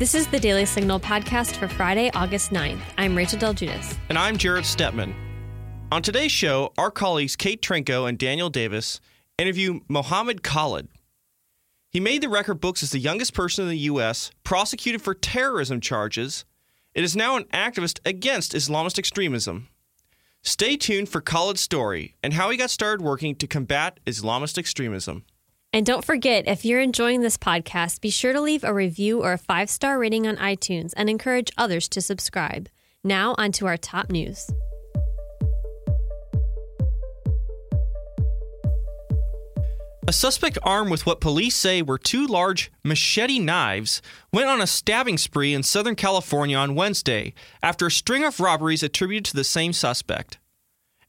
This is the Daily Signal podcast for Friday, August 9th. I'm Rachel Del Guidice. And I'm Jarrett Stepman. On today's show, our colleagues Kate Trinko and Daniel Davis interview Mohammed Khalid. He made the record books as the youngest person in the U.S. prosecuted for terrorism charges. It is now an activist against Islamist extremism. Stay tuned for Khalid's story and how he got started working to combat Islamist extremism. And don't forget, if you're enjoying this podcast, be sure to leave a review or a five star rating on iTunes and encourage others to subscribe. Now, on to our top news. A suspect armed with what police say were two large machete knives went on a stabbing spree in Southern California on Wednesday after a string of robberies attributed to the same suspect.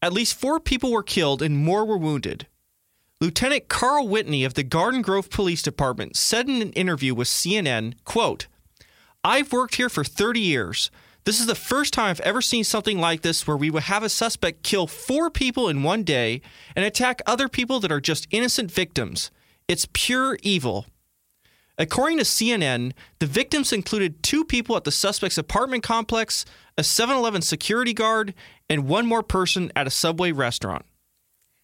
At least four people were killed and more were wounded. Lieutenant Carl Whitney of the Garden Grove Police Department said in an interview with CNN, quote, I've worked here for 30 years. This is the first time I've ever seen something like this where we would have a suspect kill four people in one day and attack other people that are just innocent victims. It's pure evil. According to CNN, the victims included two people at the suspect's apartment complex, a 7 Eleven security guard, and one more person at a Subway restaurant.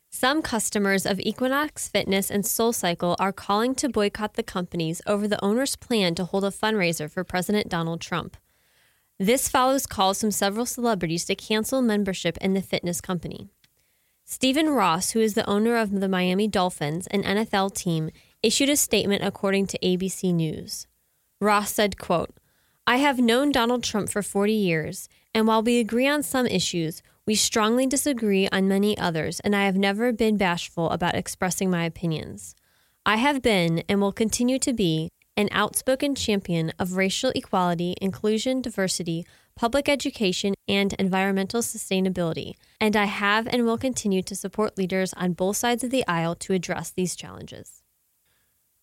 Some customers of Equinox Fitness and SoulCycle are calling to boycott the companies over the owner's plan to hold a fundraiser for President Donald Trump. This follows calls from several celebrities to cancel membership in the fitness company. Stephen Ross, who is the owner of the Miami Dolphins, an NFL team, issued a statement according to ABC News. Ross said, quote, I have known Donald Trump for 40 years, and while we agree on some issues, we strongly disagree on many others, and I have never been bashful about expressing my opinions. I have been, and will continue to be, an outspoken champion of racial equality, inclusion, diversity, public education, and environmental sustainability, and I have and will continue to support leaders on both sides of the aisle to address these challenges.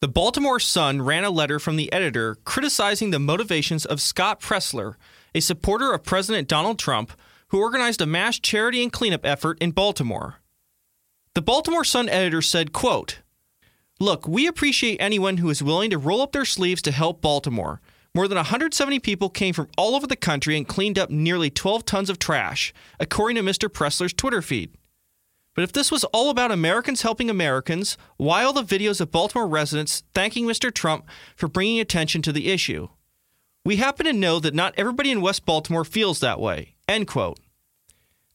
The Baltimore Sun ran a letter from the editor criticizing the motivations of Scott Presler, a supporter of President Donald Trump who organized a mass charity and cleanup effort in Baltimore. The Baltimore Sun editor said, quote, Look, we appreciate anyone who is willing to roll up their sleeves to help Baltimore. More than 170 people came from all over the country and cleaned up nearly 12 tons of trash, according to Mr. Presler's Twitter feed. But if this was all about Americans helping Americans, why all the videos of Baltimore residents thanking Mr. Trump for bringing attention to the issue? We happen to know that not everybody in West Baltimore feels that way. End quote.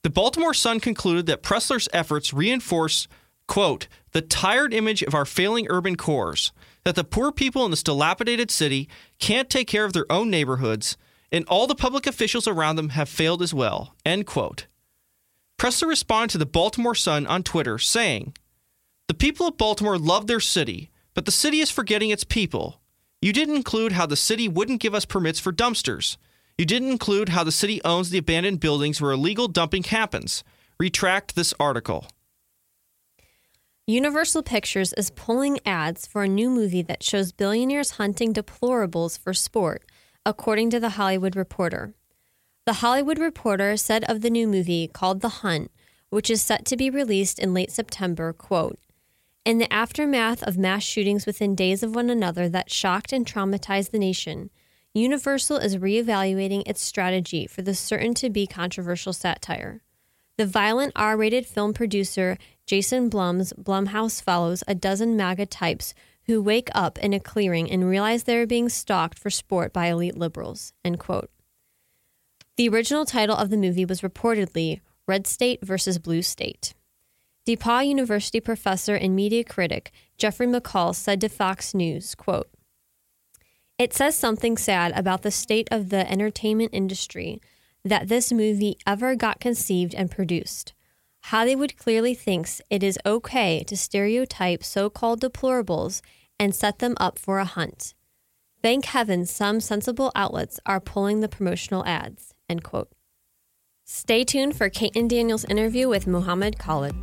The Baltimore Sun concluded that Presler's efforts reinforce, quote, the tired image of our failing urban cores, that the poor people in this dilapidated city can't take care of their own neighborhoods, and all the public officials around them have failed as well, end quote. Presler responded to the Baltimore Sun on Twitter saying, The people of Baltimore love their city, but the city is forgetting its people. You didn't include how the city wouldn't give us permits for dumpsters. You didn't include how the city owns the abandoned buildings where illegal dumping happens. Retract this article. Universal Pictures is pulling ads for a new movie that shows billionaires hunting deplorables for sport, according to The Hollywood Reporter. The Hollywood Reporter said of the new movie called The Hunt, which is set to be released in late September, quote, In the aftermath of mass shootings within days of one another that shocked and traumatized the nation, Universal is reevaluating its strategy for the certain to be controversial satire. The violent R rated film producer Jason Blum's Blumhouse follows a dozen MAGA types who wake up in a clearing and realize they're being stalked for sport by elite liberals. The original title of the movie was reportedly Red State versus Blue State. DePauw University professor and media critic Jeffrey McCall said to Fox News, quote, it says something sad about the state of the entertainment industry that this movie ever got conceived and produced. Hollywood clearly thinks it is okay to stereotype so called deplorables and set them up for a hunt. Thank heaven some sensible outlets are pulling the promotional ads. End quote. Stay tuned for Kate and Daniel's interview with Mohammed Khalid.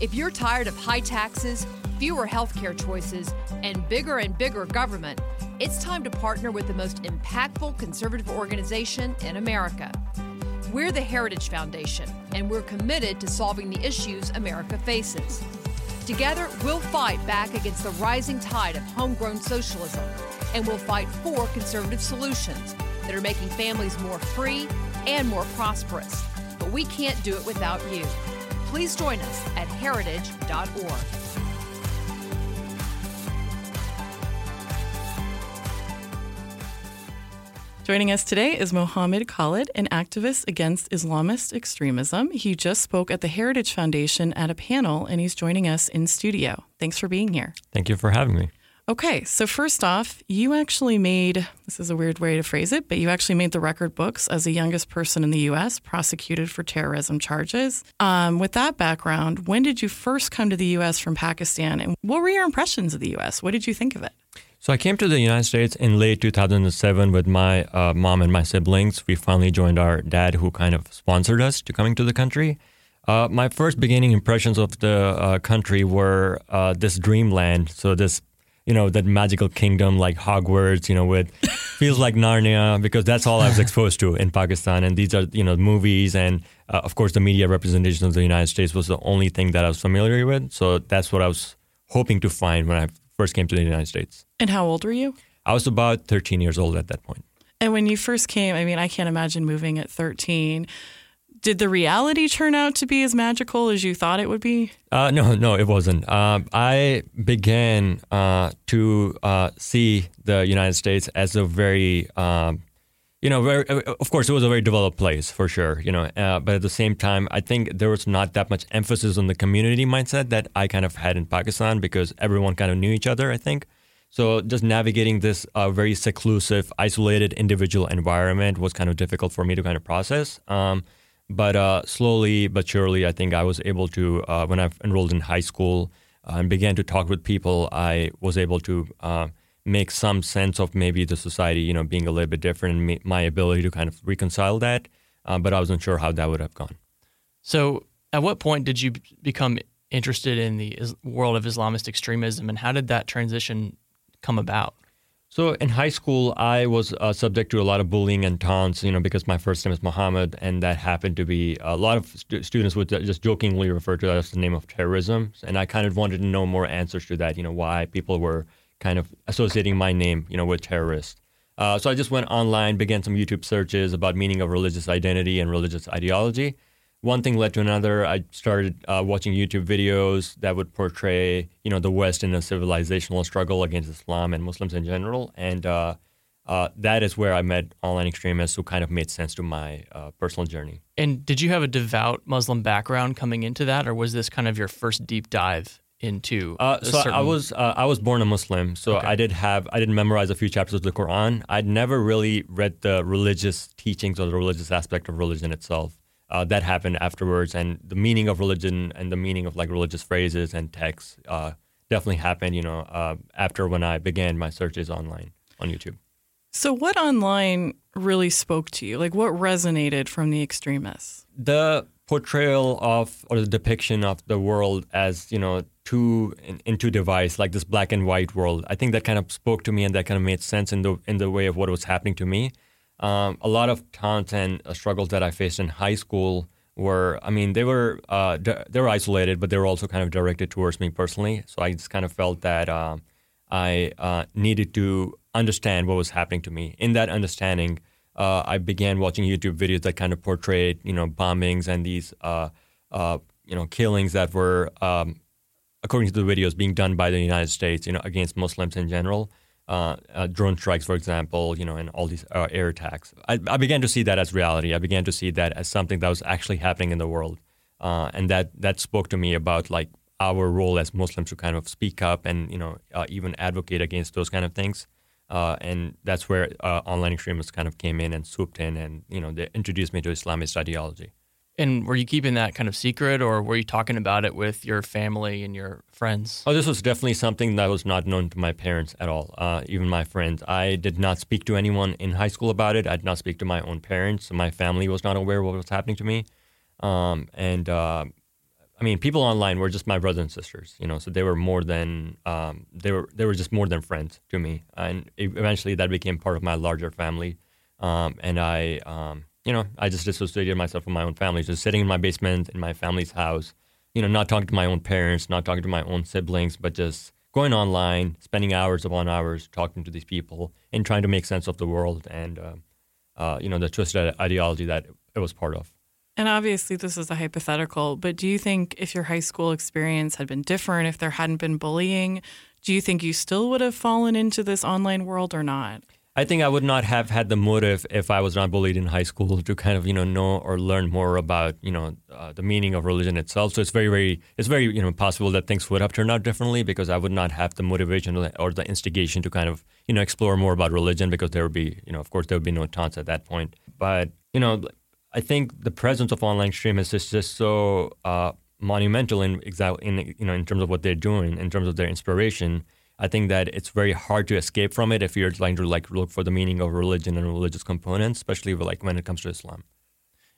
If you're tired of high taxes, fewer healthcare choices, and bigger and bigger government, it's time to partner with the most impactful conservative organization in America. We're the Heritage Foundation, and we're committed to solving the issues America faces. Together, we'll fight back against the rising tide of homegrown socialism, and we'll fight for conservative solutions that are making families more free and more prosperous. But we can't do it without you. Please join us at heritage.org. Joining us today is Mohammed Khalid, an activist against Islamist extremism. He just spoke at the Heritage Foundation at a panel, and he's joining us in studio. Thanks for being here. Thank you for having me. Okay, so first off, you actually made this is a weird way to phrase it, but you actually made the record books as the youngest person in the U.S. prosecuted for terrorism charges. Um, with that background, when did you first come to the U.S. from Pakistan, and what were your impressions of the U.S.? What did you think of it? So I came to the United States in late 2007 with my uh, mom and my siblings. We finally joined our dad, who kind of sponsored us to coming to the country. Uh, my first beginning impressions of the uh, country were uh, this dreamland. So this, you know, that magical kingdom like Hogwarts, you know, with feels like Narnia because that's all I was exposed to in Pakistan. And these are, you know, movies and uh, of course the media representation of the United States was the only thing that I was familiar with. So that's what I was hoping to find when I first came to the United States. And how old were you? I was about 13 years old at that point. And when you first came, I mean, I can't imagine moving at 13. Did the reality turn out to be as magical as you thought it would be? Uh, no, no, it wasn't. Uh, I began uh, to uh, see the United States as a very, um, you know, very, uh, of course, it was a very developed place for sure, you know, uh, but at the same time, I think there was not that much emphasis on the community mindset that I kind of had in Pakistan because everyone kind of knew each other, I think. So just navigating this uh, very seclusive, isolated individual environment was kind of difficult for me to kind of process. Um, but uh, slowly but surely, I think I was able to, uh, when I enrolled in high school uh, and began to talk with people, I was able to make some sense of maybe the society, you know, being a little bit different and my ability to kind of reconcile that. Uh, but I wasn't sure how that would have gone. So, at what point did you become interested in the world of Islamist extremism, and how did that transition come about? So in high school, I was uh, subject to a lot of bullying and taunts, you know, because my first name is Muhammad, and that happened to be a lot of st- students would just jokingly refer to that as the name of terrorism. And I kind of wanted to know more answers to that, you know, why people were kind of associating my name, you know, with terrorists. Uh, so I just went online, began some YouTube searches about meaning of religious identity and religious ideology one thing led to another. I started uh, watching YouTube videos that would portray, you know, the West in a civilizational struggle against Islam and Muslims in general, and uh, uh, that is where I met online extremists who kind of made sense to my uh, personal journey. And did you have a devout Muslim background coming into that, or was this kind of your first deep dive into? Uh, so certain... I was uh, I was born a Muslim, so okay. I did have I did memorize a few chapters of the Quran. I'd never really read the religious teachings or the religious aspect of religion itself uh, that happened afterwards, and the meaning of religion and the meaning of like religious phrases and texts uh, definitely happened. You know, uh, after when I began my searches online on YouTube. So, what online really spoke to you? Like, what resonated from the extremists? The portrayal of or the depiction of the world as you know two into device like this black and white world i think that kind of spoke to me and that kind of made sense in the in the way of what was happening to me um, a lot of taunts and uh, struggles that I faced in high school were, I mean, they were uh, they were isolated, but they were also kind of directed towards me personally. So I just kind of felt that um, I uh, needed to understand what was happening to me. In that understanding, uh, I began watching YouTube videos that kind of portrayed, you know, bombings and these, uh, uh, you know, killings that were, um, according to the videos, being done by the United States, you know, against Muslims in general uh, uh, drone strikes, for example, you know, and all these uh, air attacks. I, I, began to see that as reality. I began to see that as something that was actually happening in the world, uh, and that that spoke to me about like our role as Muslims to kind of speak up and you know uh, even advocate against those kind of things. Uh, and that's where online extremists kind of came in and swooped in, and you know they introduced me to Islamist ideology. And were you keeping that kind of secret, or were you talking about it with your family and your friends? Oh, this was definitely something that was not known to my parents at all, uh, even my friends. I did not speak to anyone in high school about it. I did not speak to my own parents. So my family was not aware of what was happening to me. Um, and uh, I mean, people online were just my brothers and sisters, you know. So they were more than um, they were. They were just more than friends to me. And eventually, that became part of my larger family. Um, and I um, you know, I just dissociated myself from my own family, just sitting in my basement in my family's house, you know, not talking to my own parents, not talking to my own siblings, but just going online, spending hours upon hours talking to these people and trying to make sense of the world and, uh, uh, you know, the twisted ideology that it was part of. And obviously, this is a hypothetical, but do you think if your high school experience had been different, if there hadn't been bullying, do you think you still would have fallen into this online world or not? I think I would not have had the motive if I was not bullied in high school to kind of you know know or learn more about you know uh, the meaning of religion itself. So it's very very it's very you know possible that things would have turned out differently because I would not have the motivation or the instigation to kind of you know explore more about religion because there would be you know of course there would be no taunts at that point. But you know I think the presence of online extremists is just so uh, monumental in exactly in you know in terms of what they're doing in terms of their inspiration I think that it's very hard to escape from it if you're trying to like look for the meaning of religion and religious components, especially like when it comes to Islam.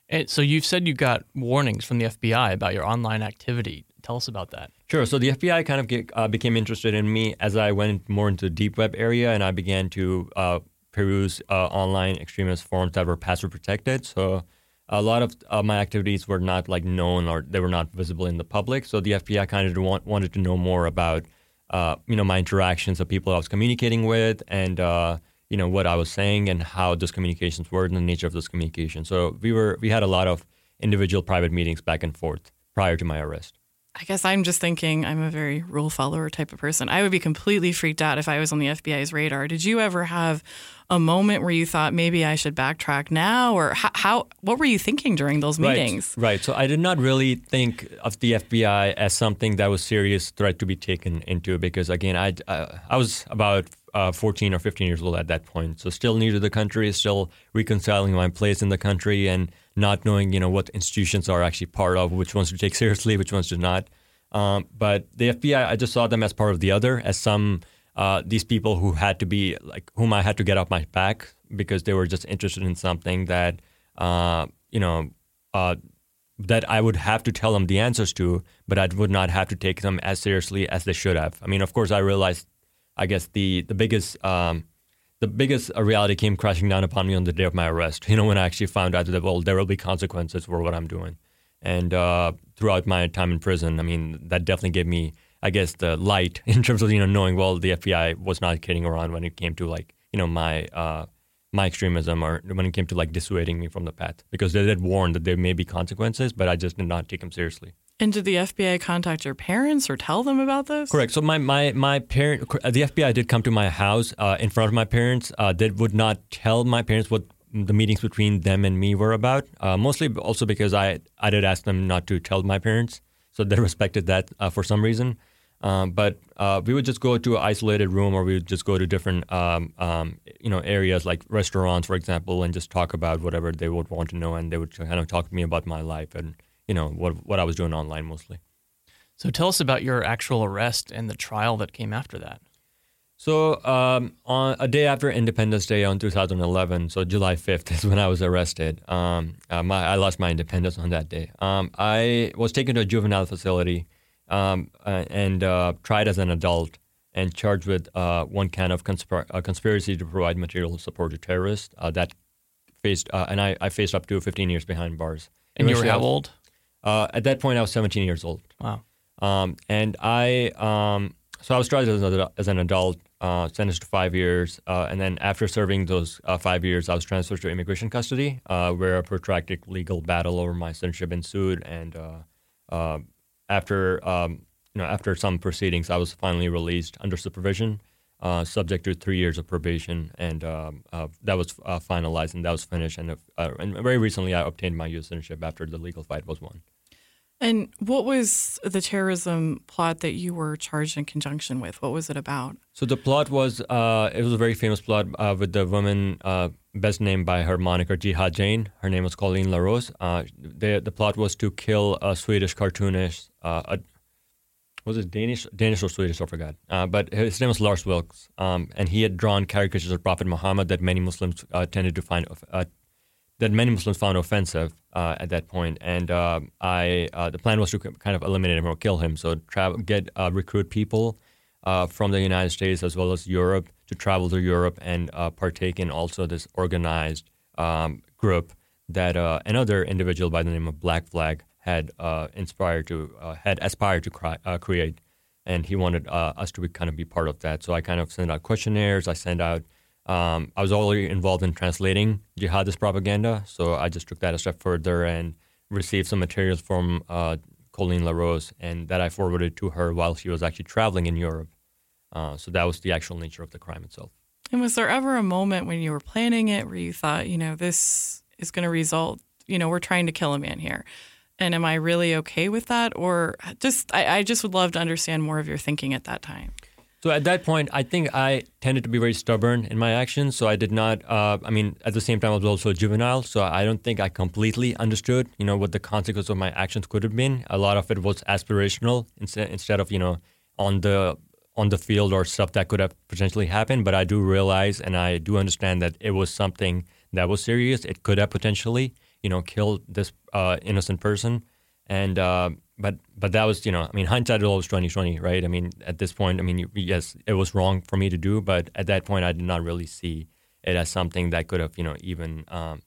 And so you've said you got warnings from the FBI about your online activity. Tell us about that. Sure. So the FBI kind of get, uh, became interested in me as I went more into the deep web area, and I began to uh, peruse uh, online extremist forums that were password protected. So a lot of uh, my activities were not like known or they were not visible in the public. So the FBI kind of want, wanted to know more about uh, you know, my interactions of people I was communicating with and, uh, you know, what I was saying and how those communications were and the nature of those communications. So we were, we had a lot of individual private meetings back and forth prior to my arrest. I guess I'm just thinking I'm a very rule follower type of person. I would be completely freaked out if I was on the FBI's radar. Did you ever have a moment where you thought maybe I should backtrack now, or how? how what were you thinking during those meetings? Right. right. So I did not really think of the FBI as something that was serious threat to be taken into because again, I uh, I was about uh, 14 or 15 years old at that point, so still new to the country, still reconciling my place in the country, and not knowing you know what institutions are actually part of, which ones to take seriously, which ones to not. Um, but the FBI, I just saw them as part of the other, as some uh, these people who had to be like whom I had to get off my back because they were just interested in something that uh, you know uh, that I would have to tell them the answers to, but I would not have to take them as seriously as they should have. I mean, of course, I realized, I guess the the biggest um, the biggest reality came crashing down upon me on the day of my arrest. You know, when I actually found out that well, there will be consequences for what I'm doing, and uh, throughout my time in prison, I mean, that definitely gave me I guess the light in terms of you know knowing well the FBI was not kidding around when it came to like you know my uh, my extremism or when it came to like dissuading me from the path because they did warn that there may be consequences, but I just did not take them seriously. And did the FBI contact your parents or tell them about this? Correct. So my my my parent, the FBI did come to my house uh, in front of my parents. Uh, they would not tell my parents what the meetings between them and me were about. Uh, mostly also because I I did ask them not to tell my parents, so they respected that uh, for some reason. Um, but uh, we would just go to an isolated room, or we would just go to different, um, um, you know, areas like restaurants, for example, and just talk about whatever they would want to know, and they would kind of talk to me about my life and you know what what I was doing online mostly. So tell us about your actual arrest and the trial that came after that. So um, on a day after Independence Day on 2011, so July 5th is when I was arrested. Um, uh, my, I lost my independence on that day. Um, I was taken to a juvenile facility um, uh, and uh, tried as an adult and charged with uh, one count of conspir- uh, conspiracy to provide material support to terrorists. Uh, that faced, uh, and I, I, faced up to 15 years behind bars. And you were how old? At that point, I was 17 years old. Wow. Um, and I, um, so I was tried as an, as an adult, sentenced to five years, and then after serving those five years, I was transferred to immigration custody, where a protracted legal battle over my citizenship ensued, and after um, you know after some proceedings, I was finally released under supervision, uh, subject to three years of probation, and um, uh, that was uh, finalized and that was finished. And, uh, and very recently, I obtained my U.S. citizenship after the legal fight was won. And what was the terrorism plot that you were charged in conjunction with? What was it about? So the plot was uh, it was a very famous plot uh, with the woman uh, best named by her moniker Jihad Jane. Her name was Colleen LaRose. Uh, the plot was to kill a Swedish cartoonist. Uh, a, was it Danish, Danish or Swedish? I forgot. Uh, but his name was Lars Vilks, um, and he had drawn caricatures of Prophet Muhammad that many Muslims tended to find that many Muslims found offensive uh, at that point. And uh, I, uh, the plan was to kind of eliminate him or kill him. So travel, get uh, recruit people uh, from the United States as well as Europe to travel to Europe and uh, partake in also this organized um, group that another individual by the name of Black Flag had inspired to had aspired to cry, create, and he wanted us to be, kind of be part of that. So I kind of sent out questionnaires. I sent out. Um, I was already involved in translating jihadist propaganda, so I just took that a step further and received some materials from uh, Colleen LaRose, and that I forwarded to her while she was actually traveling in Europe. Uh, so that was the actual nature of the crime itself. And was there ever a moment when you were planning it where you thought, you know, this is going to result, you know, we're trying to kill a man here? And am I really okay with that? Or just, I, I just would love to understand more of your thinking at that time. So at that point, I think I tended to be very stubborn in my actions. So I did not. Uh, I mean, at the same time, I was also juvenile. So I don't think I completely understood, you know, what the consequence of my actions could have been. A lot of it was aspirational instead instead of you know on the on the field or stuff that could have potentially happened. But I do realize and I do understand that it was something that was serious. It could have potentially, you know, killed this uh, innocent person. And uh, but but that was, you know, I mean, hindsight is always twenty twenty, right? I mean, at this point, I mean, yes, it was wrong for me to do, but at that point, I did not really see it as something that could have, you know, even um,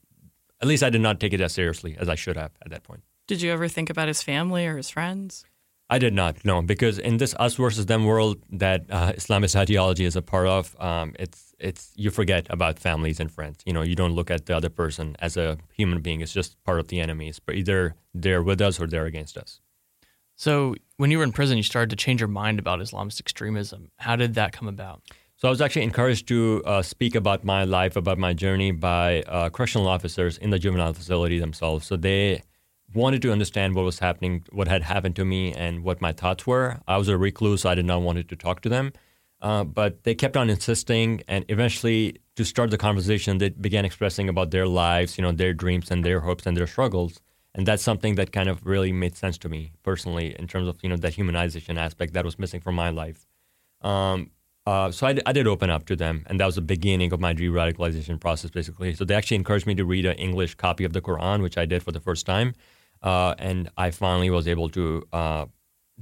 at least I did not take it as seriously as I should have at that point. Did you ever think about his family or his friends? I did not, no, because in this us versus them world that uh, Islamist ideology is a part of, um, it's it's you forget about families and friends. You know, you don't look at the other person as a human being. It's just part of the enemies. But either they're with us or they're against us. So, when you were in prison, you started to change your mind about Islamist extremism. How did that come about? So, I was actually encouraged to uh, speak about my life, about my journey by uh, correctional officers in the juvenile facility themselves. So, they wanted to understand what was happening, what had happened to me, and what my thoughts were. I was a recluse, so I did not want to talk to them. Uh, but they kept on insisting, and eventually, to start the conversation, they began expressing about their lives, you know, their dreams and their hopes and their struggles. And that's something that kind of really made sense to me personally, in terms of you know that humanization aspect that was missing from my life. Um, uh, so I, I, did open up to them, and that was the beginning of my de-radicalization process, basically. So they actually encouraged me to read an English copy of the Quran, which I did for the first time. Uh, and I finally was able to uh,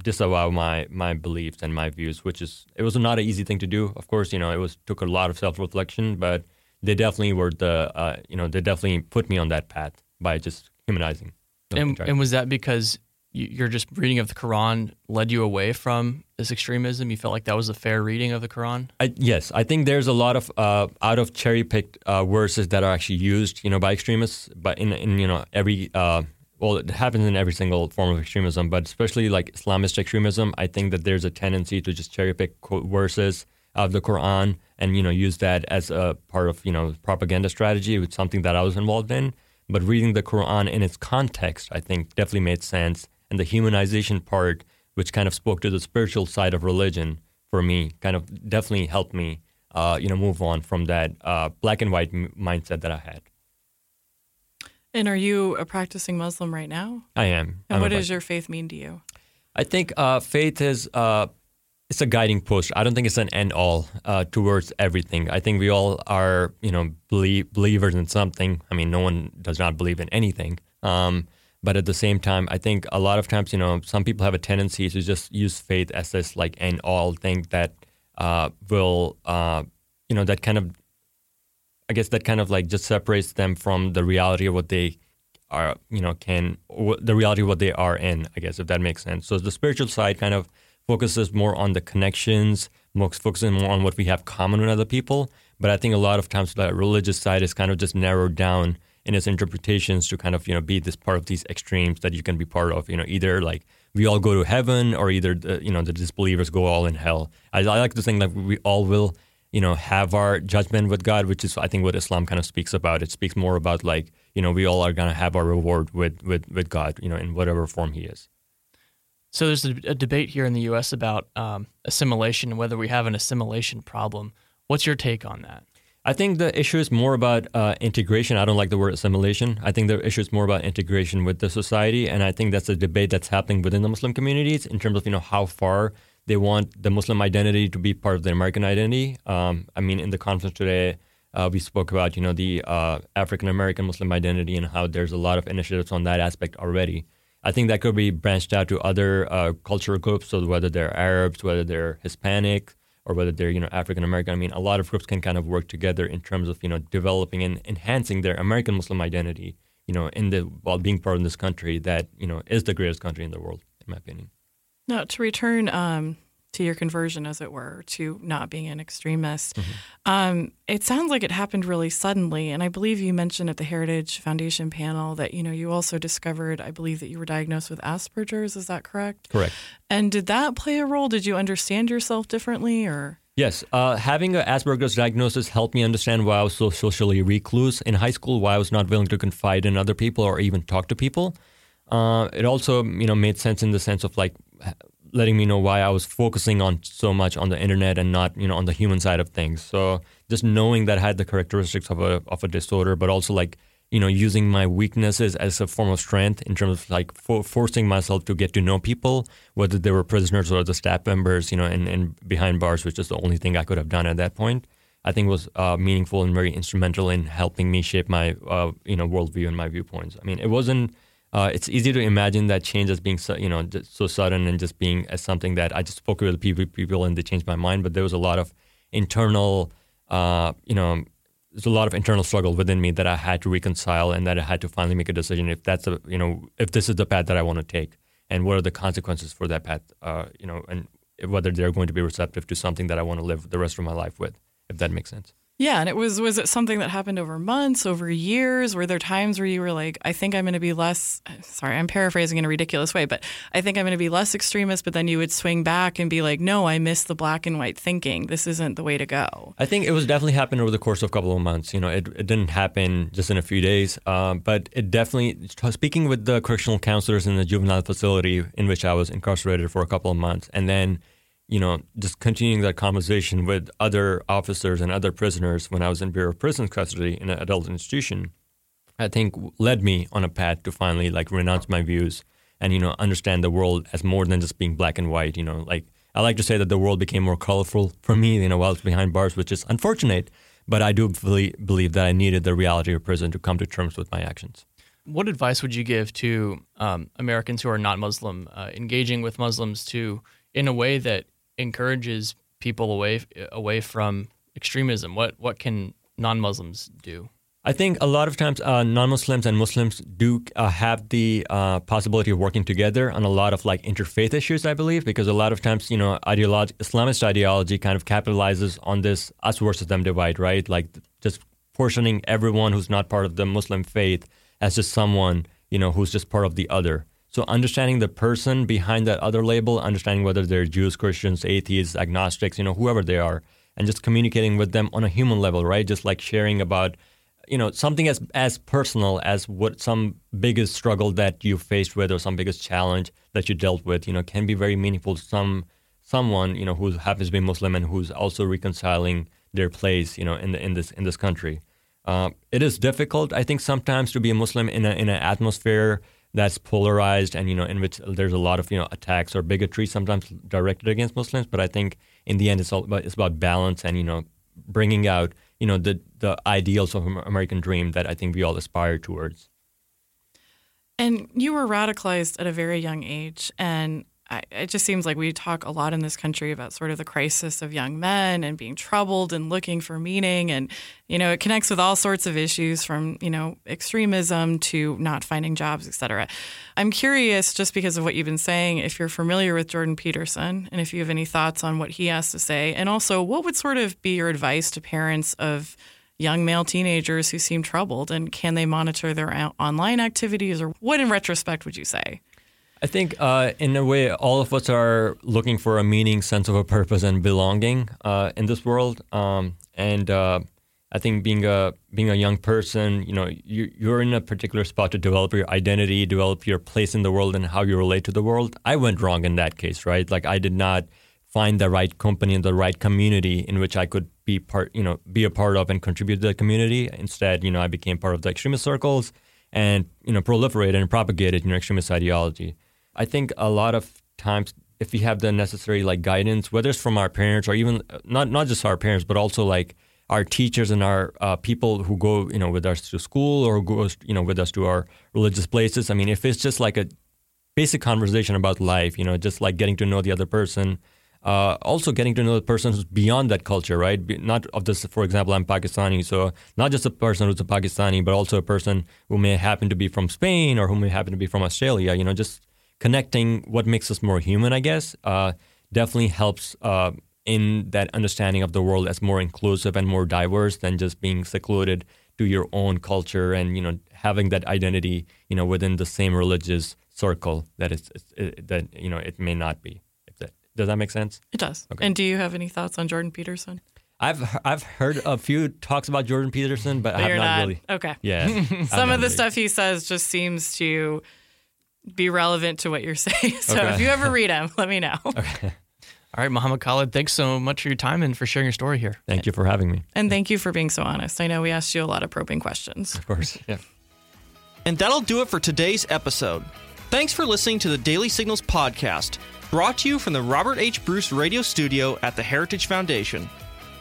disavow my my beliefs and my views, which is it was not an easy thing to do. Of course, you know it was took a lot of self reflection, but they definitely were the uh, you know they definitely put me on that path by just humanizing. And, and was that because you, your just reading of the Quran led you away from this extremism? You felt like that was a fair reading of the Quran? I, yes, I think there's a lot of uh, out of cherry picked uh, verses that are actually used, you know, by extremists, but in in you know every uh, well, it happens in every single form of extremism, but especially like Islamist extremism, I think that there's a tendency to just cherry pick verses of the Quran and you know use that as a part of you know propaganda strategy. It's something that I was involved in, but reading the Quran in its context, I think definitely made sense, and the humanization part, which kind of spoke to the spiritual side of religion for me, kind of definitely helped me, uh, you know, move on from that uh, black and white m- mindset that I had. And are you a practicing Muslim right now? I am. And I'm what does your faith mean to you? I think uh, faith is uh, it's a guiding post. I don't think it's an end all uh, towards everything. I think we all are, you know, believe, believers in something. I mean, no one does not believe in anything. Um, but at the same time, I think a lot of times, you know, some people have a tendency to just use faith as this like end all thing that uh, will, uh, you know, that kind of I guess that kind of like just separates them from the reality of what they are, you know, can the reality of what they are in. I guess if that makes sense. So the spiritual side kind of focuses more on the connections, more focusing more on what we have common with other people. But I think a lot of times the religious side is kind of just narrowed down in its interpretations to kind of you know be this part of these extremes that you can be part of. You know, either like we all go to heaven, or either the, you know the disbelievers go all in hell. I, I like to think that we all will you know, have our judgment with God, which is I think what Islam kind of speaks about. It speaks more about like, you know, we all are gonna have our reward with with with God, you know, in whatever form He is. So there's a, a debate here in the U.S. about um, assimilation and whether we have an assimilation problem. What's your take on that? I think the issue is more about uh, integration. I don't like the word assimilation. I think the issue is more about integration with the society, and I think that's a debate that's happening within the Muslim communities in terms of you know how far they want the Muslim identity to be part of the American identity. Um, I mean, in the conference today, uh, we spoke about you know the uh, African American Muslim identity and how there's a lot of initiatives on that aspect already. I think that could be branched out to other uh, cultural groups, so whether they're Arabs, whether they're Hispanic, or whether they're you know African American. I mean, a lot of groups can kind of work together in terms of you know developing and enhancing their American Muslim identity you know, in the while being part of this country that you know is the greatest country in the world, in my opinion. Now, to return um, to your conversion, as it were, to not being an extremist, Mm-hmm. um, it sounds like it happened really suddenly. And I believe you mentioned at the Heritage Foundation panel that you know you also discovered, I believe, that you were diagnosed with Asperger's. Is that correct? Correct. And did that play a role? Did you understand yourself differently, or? Yes, uh, having an Asperger's diagnosis helped me understand why I was so socially recluse in high school, why I was not willing to confide in other people or even talk to people. Uh, it also, you know, made sense in the sense of like letting me know why I was focusing on so much on the internet and not, you know, on the human side of things. So just knowing that I had the characteristics of a of a disorder, but also like you know using my weaknesses as a form of strength in terms of like for, forcing myself to get to know people, whether they were prisoners or the staff members, you know, and, and behind bars, which is the only thing I could have done at that point. I think was uh, meaningful and very instrumental in helping me shape my uh, you know worldview and my viewpoints. I mean, it wasn't. Uh, it's easy to imagine that change as being so, you know so sudden and just being as something that I just spoke with people, people and they changed my mind. But there was a lot of internal, uh, you know, there's a lot of internal struggle within me that I had to reconcile and that I had to finally make a decision if that's a you know if this is the path that I want to take and what are the consequences for that path, uh, you know, and whether they're going to be receptive to something that I want to live the rest of my life with, if that makes sense. Yeah, and it was was it something that happened over months, over years? Were there times where you were like, I think I'm going to be less sorry, I'm paraphrasing in a ridiculous way, but I think I'm going to be less extremist, but then you would swing back and be like, no, I miss the black and white thinking. This isn't the way to go. I think it was definitely happened over the course of a couple of months. You know, it, it didn't happen just in a few days, uh, but it definitely. Speaking with the correctional counselors in the juvenile facility in which I was incarcerated for a couple of months, and then you know, just continuing that conversation with other officers and other prisoners when I was in Bureau of Prisons custody in an adult institution, I think led me on a path to finally like renounce my views and you know understand the world as more than just being black and white. You know, like I like to say that the world became more colorful for me, you know, while I was behind bars, which is unfortunate, but I do believe that I needed the reality of prison to come to terms with my actions. What advice would you give to um, Americans who are not Muslim, uh, engaging with Muslims to in a way that encourages people away away from extremism? What what can non-Muslims do? I think a lot of times uh, non-Muslims and Muslims do uh, have the uh, possibility of working together on a lot of like interfaith issues. I believe because a lot of times you know ideology, Islamist ideology kind of capitalizes on this us versus them divide, right? Like just portioning everyone who's not part of the Muslim faith as just someone you know who's just part of the other. So understanding the person behind that other label, understanding whether they're Jews, Christians, atheists, agnostics, you know, whoever they are, and just communicating with them on a human level, right? Just like sharing about, you know, something as as personal as what some biggest struggle that you faced with or some biggest challenge that you dealt with, you know, can be very meaningful to some someone, you know, who happens to be Muslim and who's also reconciling their place, you know, in the in this in this country. Uh, it is difficult, I think, sometimes to be a Muslim in a in an atmosphere that's polarized and you know in which there's a lot of you know attacks or bigotry sometimes directed against Muslims. But I think in the end it's all about it's about balance and you know bringing out you know the the ideals of American dream that I think we all aspire towards. And you were radicalized at a very young age, and I, it just seems like we talk a lot in this country about sort of the crisis of young men and being troubled and looking for meaning. And, you know, it connects with all sorts of issues from, you know, extremism to not finding jobs, et cetera. I'm curious, just because of what you've been saying, if you're familiar with Jordan Peterson and if you have any thoughts on what he has to say. And also, what would sort of be your advice to parents of young male teenagers who seem troubled? And can they monitor their online activities? Or what, in retrospect, would you say? I think, uh, in a way, all of us are looking for a meaning, sense of a purpose, and belonging uh, in this world. Um, and uh, I think being a being a young person, you know, you, you're in a particular spot to develop your identity, develop your place in the world, and how you relate to the world. I went wrong in that case, right? Like I did not find the right company and the right community in which I could be part, you know, be a part of and contribute to the community. Instead, you know, I became part of the extremist circles and you know proliferated and propagated you know extremist ideology. I think a lot of times if we have the necessary like guidance, whether it's from our parents or even not not just our parents, but also like our teachers and our uh, people who go you know with us to school or goes you know with us to our religious places. I mean, if it's just like a basic conversation about life, you know, just like getting to know the other person, uh, also getting to know the person who's beyond that culture, right? Not of this, for example, I'm Pakistani, so not just a person who's a Pakistani, but also a person who may happen to be from Spain or who may happen to be from Australia. You know, just connecting what makes us more human, I guess, uh, definitely helps uh, in that understanding of the world as more inclusive and more diverse than just being secluded to your own culture and you know having that identity, you know, within the same religious circle that it, that you know it may not be. If that, does that make sense? It does. Okay. And do you have any thoughts on Jordan Peterson? I've I've heard a few talks about Jordan Peterson, but, I But have you're not, not. really. Okay. Yeah, Some of the really. stuff he says just seems to be relevant to what you're saying. So Okay. if you ever read them, let me know. Okay. All right, Mohammed Khalid, thanks so much for your time and for sharing your story here. Thank you for having me. And thank you for being so honest. I know we asked you a lot of probing questions. Of course. Yeah. And that'll do it for today's episode. Thanks for listening to the Daily Signals podcast, brought to you from the Robert H. Bruce Radio Studio at the Heritage Foundation.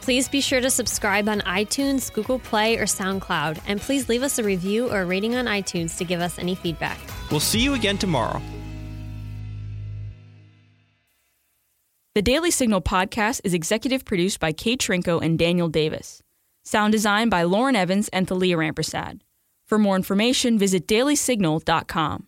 Please be sure to subscribe on iTunes, Google Play, or SoundCloud. And please leave us a review or a rating on iTunes to give us any feedback. We'll see you again tomorrow. The Daily Signal podcast is executive produced by Kate Trinko and Daniel Davis. Sound design by Lauren Evans and Thalia Rampersad. For more information, visit dailysignal.com.